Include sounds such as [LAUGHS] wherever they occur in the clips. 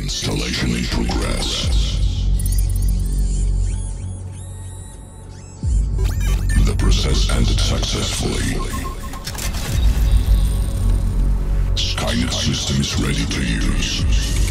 Installation in progress. The process ended successfully. Skynet system is ready to use.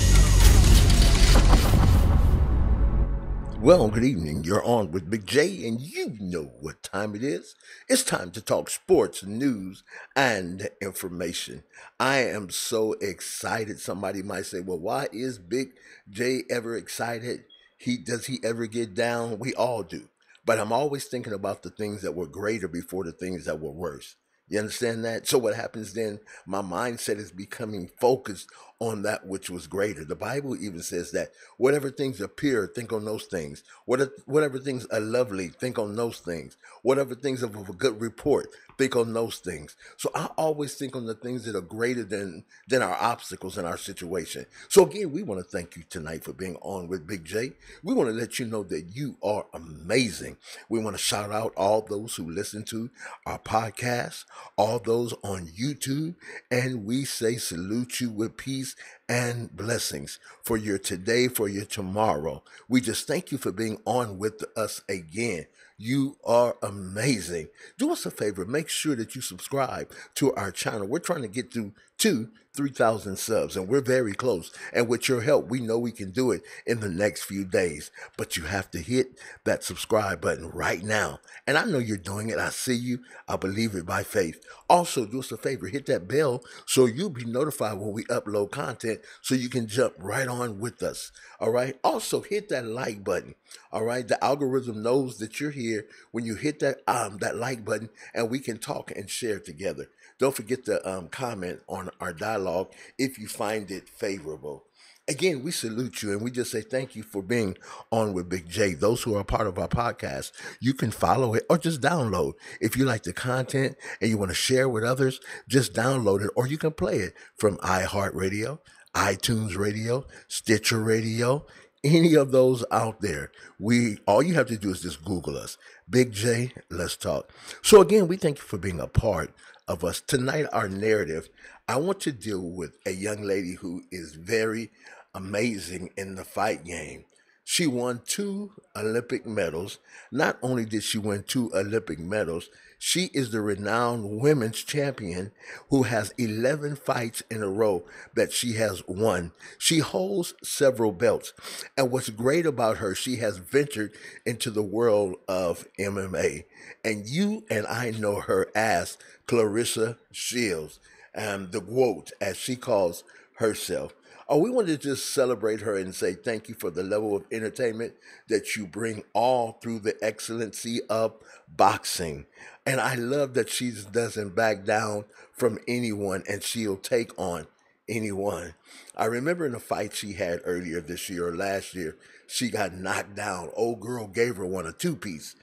Well, good evening. You're on with Big J, and you know what time it is. It's time to talk sports, news, and information. I am so excited. Somebody might say, "Well, why is Big J ever excited? He does he ever get down? We all do." But I'm always thinking about the things that were greater before the things that were worse. You understand that? So what happens then? My mindset is becoming focused on that which was greater. The Bible even says that whatever things appear, think on those things. Whatever things are lovely, think on those things. Whatever things of a good report, think on those things. So I always think on the things that are greater than than our obstacles in our situation. So again, we want to thank you tonight for being on with Big J. We want to let you know that you are amazing. We want to shout out all those who listen to our podcast, all those on YouTube, and we say salute you with peace these and blessings for your today, for your tomorrow. We just thank you for being on with us again. You are amazing. Do us a favor, make sure that you subscribe to our channel. We're trying to get to two 3,000 subs, and we're very close. And with your help, we know we can do it in the next few days. But you have to hit that subscribe button right now. And I know you're doing it. I see you. I believe it by faith. Also, do us a favor, hit that bell so you'll be notified when we upload content so you can jump right on with us. All right. Also, hit that like button. All right. The algorithm knows that you're here when you hit that um that like button and we can talk and share together. Don't forget to um, comment on our dialogue if you find it favorable. Again, we salute you and we just say thank you for being on with Big J. Those who are part of our podcast, you can follow it or just download. If you like the content and you want to share with others, just download it or you can play it from iHeartRadio, iTunes Radio, Stitcher Radio, any of those out there. We all you have to do is just Google us. Big J, let's talk. So again, we thank you for being a part of us. Tonight, our narrative, I want to deal with a young lady who is very amazing in the fight game. She won two Olympic medals. Not only did she win two Olympic medals, she is the renowned women's champion who has 11 fights in a row that she has won. She holds several belts. And what's great about her, she has ventured into the world of MMA. And you and I know her as Claressa Shields, um, the GOAT, as she calls herself. Oh, we want to just celebrate her and say thank you for the level of entertainment that you bring all through the excellency of boxing. And I love that she doesn't back down from anyone and she'll take on anyone. I remember in a fight she had earlier this year or last year, she got knocked down. Old girl gave her one a two piece.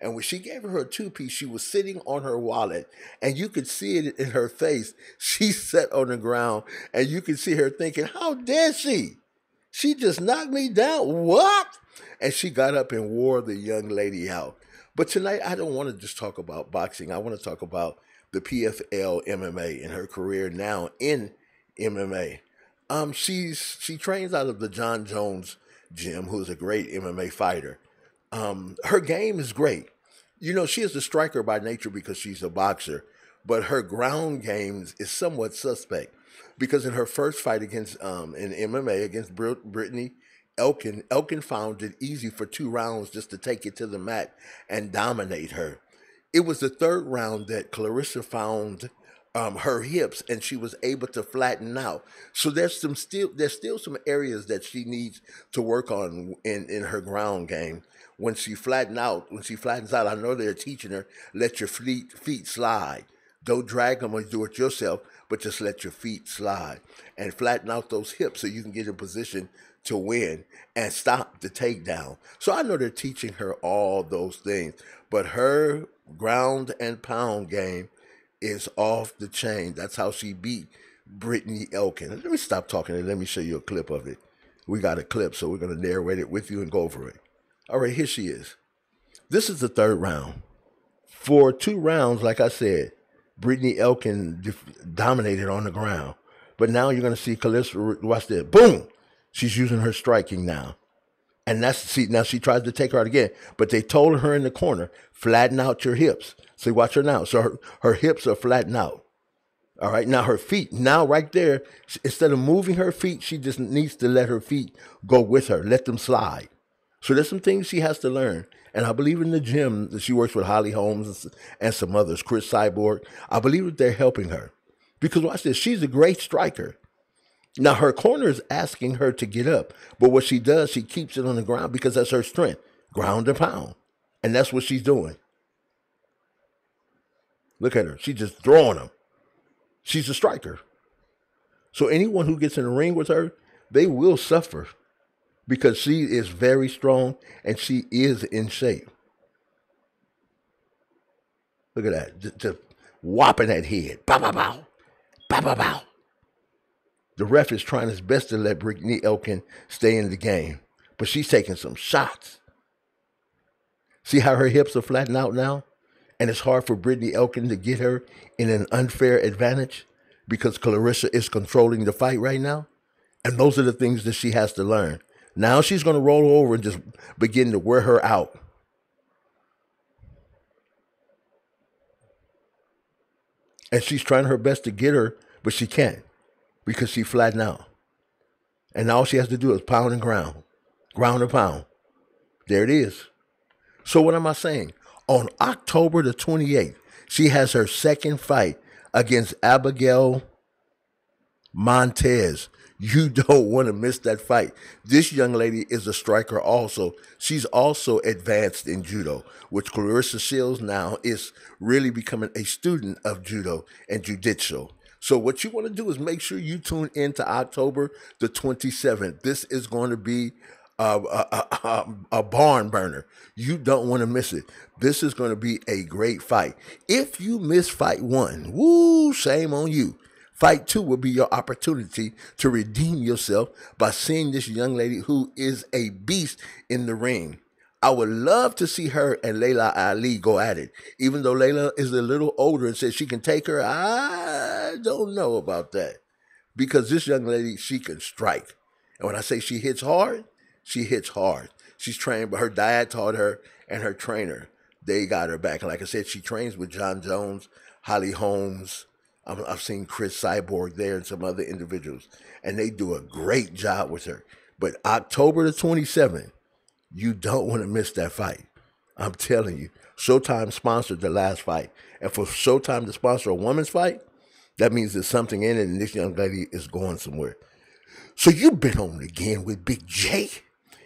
And when she gave her a two piece, she was sitting on her wallet, and you could see it in her face. She [LAUGHS] sat on the ground, and you could see her thinking, How dare she? She just knocked me down. What? And she got up and wore the young lady out. But tonight, I don't want to just talk about boxing. I want to talk about the PFL MMA and her career now in MMA. Um, she's she trains out of the Jon Jones gym, who's a great MMA fighter. Um, her game is great. You know, she is a striker by nature because she's a boxer, but her ground game is somewhat suspect because in her first fight against um, in MMA against Brit- Brittany Elkin, Elkin found it easy for two rounds just to take it to the mat and dominate her. It was the third round that Claressa found um, her hips and she was able to flatten out. So there's some still there's still some areas that she needs to work on in in her ground game when she flatten out, when she flattens out, I know they're teaching her, let your feet, feet slide. Don't drag them or do it yourself, but just let your feet slide and flatten out those hips so you can get in position to win and stop the takedown. So I know they're teaching her all those things, but her ground and pound game is off the chain. That's how she beat Brittany Elkin. Let me stop talking and let me show you a clip of it. We got a clip, so we're going to narrate it with you and go over it. All right, here she is. This is the third round. For two rounds, like I said, Brittany Elkin dominated on the ground. But now you're going to see Claressa, watch this. Boom! She's using her striking now. And that's see now she tries to take her out again, but they told her in the corner, flatten out your hips. See, watch her now. So her, her hips are flattened out. All right, now her feet, now right there, instead of moving her feet, she just needs to let her feet go with her, let them slide. So there's some things she has to learn. And I believe in the gym that she works with Holly Holmes and some others, Cris Cyborg. I believe that they're helping her. Because watch this, she's a great striker. Now her corner is asking her to get up, but what she does, she keeps it on the ground because that's her strength, ground and pound, and that's what she's doing. Look at her; she's just throwing them. She's a striker. So anyone who gets in the ring with her, they will suffer because she is very strong and she is in shape. Look at that, just, just whopping that head, bow bow bow, bow bow bow. The ref is trying his best to let Brittany Elkin stay in the game, but she's taking some shots. See how her hips are flattened out now? And it's hard for Brittany Elkin to get her in an unfair advantage because Claressa is controlling the fight right now. And those are the things that she has to learn. Now she's going to roll over and just begin to wear her out. And she's trying her best to get her, but she can't because she flattened out. And all she has to do is pound and ground, ground and pound. There it is. So what am I saying? On October the 28th, she has her second fight against Abigail Montes. You [LAUGHS] don't want to miss that fight. This young lady is a striker also. She's also advanced in judo, which Claressa Shields now is really becoming a student of judo and jiu-jitsu. So what you want to do is make sure you tune in to October the 27th. This is going to be a, a, a, a barn burner. You don't want to miss it. This is going to be a great fight. If you miss fight one, woo, shame on you. Fight two will be your opportunity to redeem yourself by seeing this young lady who is a beast in the ring. I would love to see her and Laila Ali go at it. Even though Laila is a little older and says she can take her, I don't know about that. Because this young lady, she can strike. And when I say she hits hard, she hits hard. She's trained, but her dad taught her and her trainer, they got her back. And like I said, she trains with Jon Jones, Holly Holmes. I've seen Cris Cyborg there and some other individuals. And they do a great job with her. But October the 27th, you don't want to miss that fight. I'm telling you. Showtime sponsored the last fight. And for Showtime to sponsor a woman's fight, that means there's something in it and this young lady is going somewhere. So you've been on again with Big J.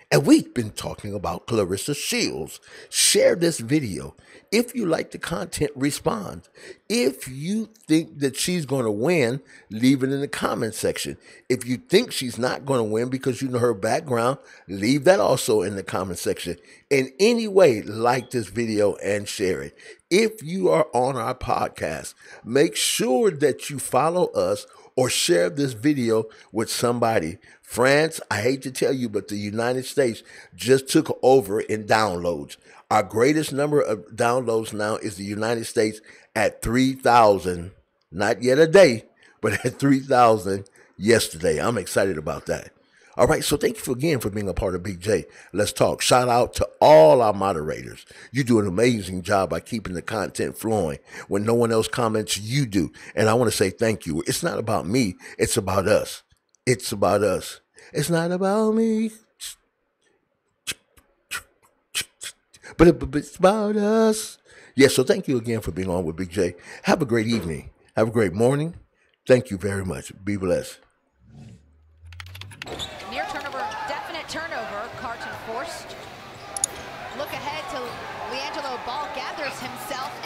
And we've been talking about Claressa Shields. Share this video. If you like the content, respond. If you think that she's going to win, leave it in the comment section. If you think she's not going to win because you know her background, leave that also in the comment section. In any way, like this video and share it. If you are on our podcast, make sure that you follow us or share this video with somebody. France, I hate to tell you, but the United States just took over in downloads. Our greatest number of downloads now is the United States at 3,000, not yet a day, but at 3,000 yesterday. I'm excited about that. All right, so thank you again for being a part of Big J. Let's talk. Shout out to all our moderators. You do an amazing job by keeping the content flowing. When no one else comments, you do. And I want to say thank you. It's not about me, it's about us. It's about us. It's not about me. But it's about us. Yes, so thank you again for being on with Big J. Have a great evening. Have a great morning. Thank you very much. Be blessed. Himself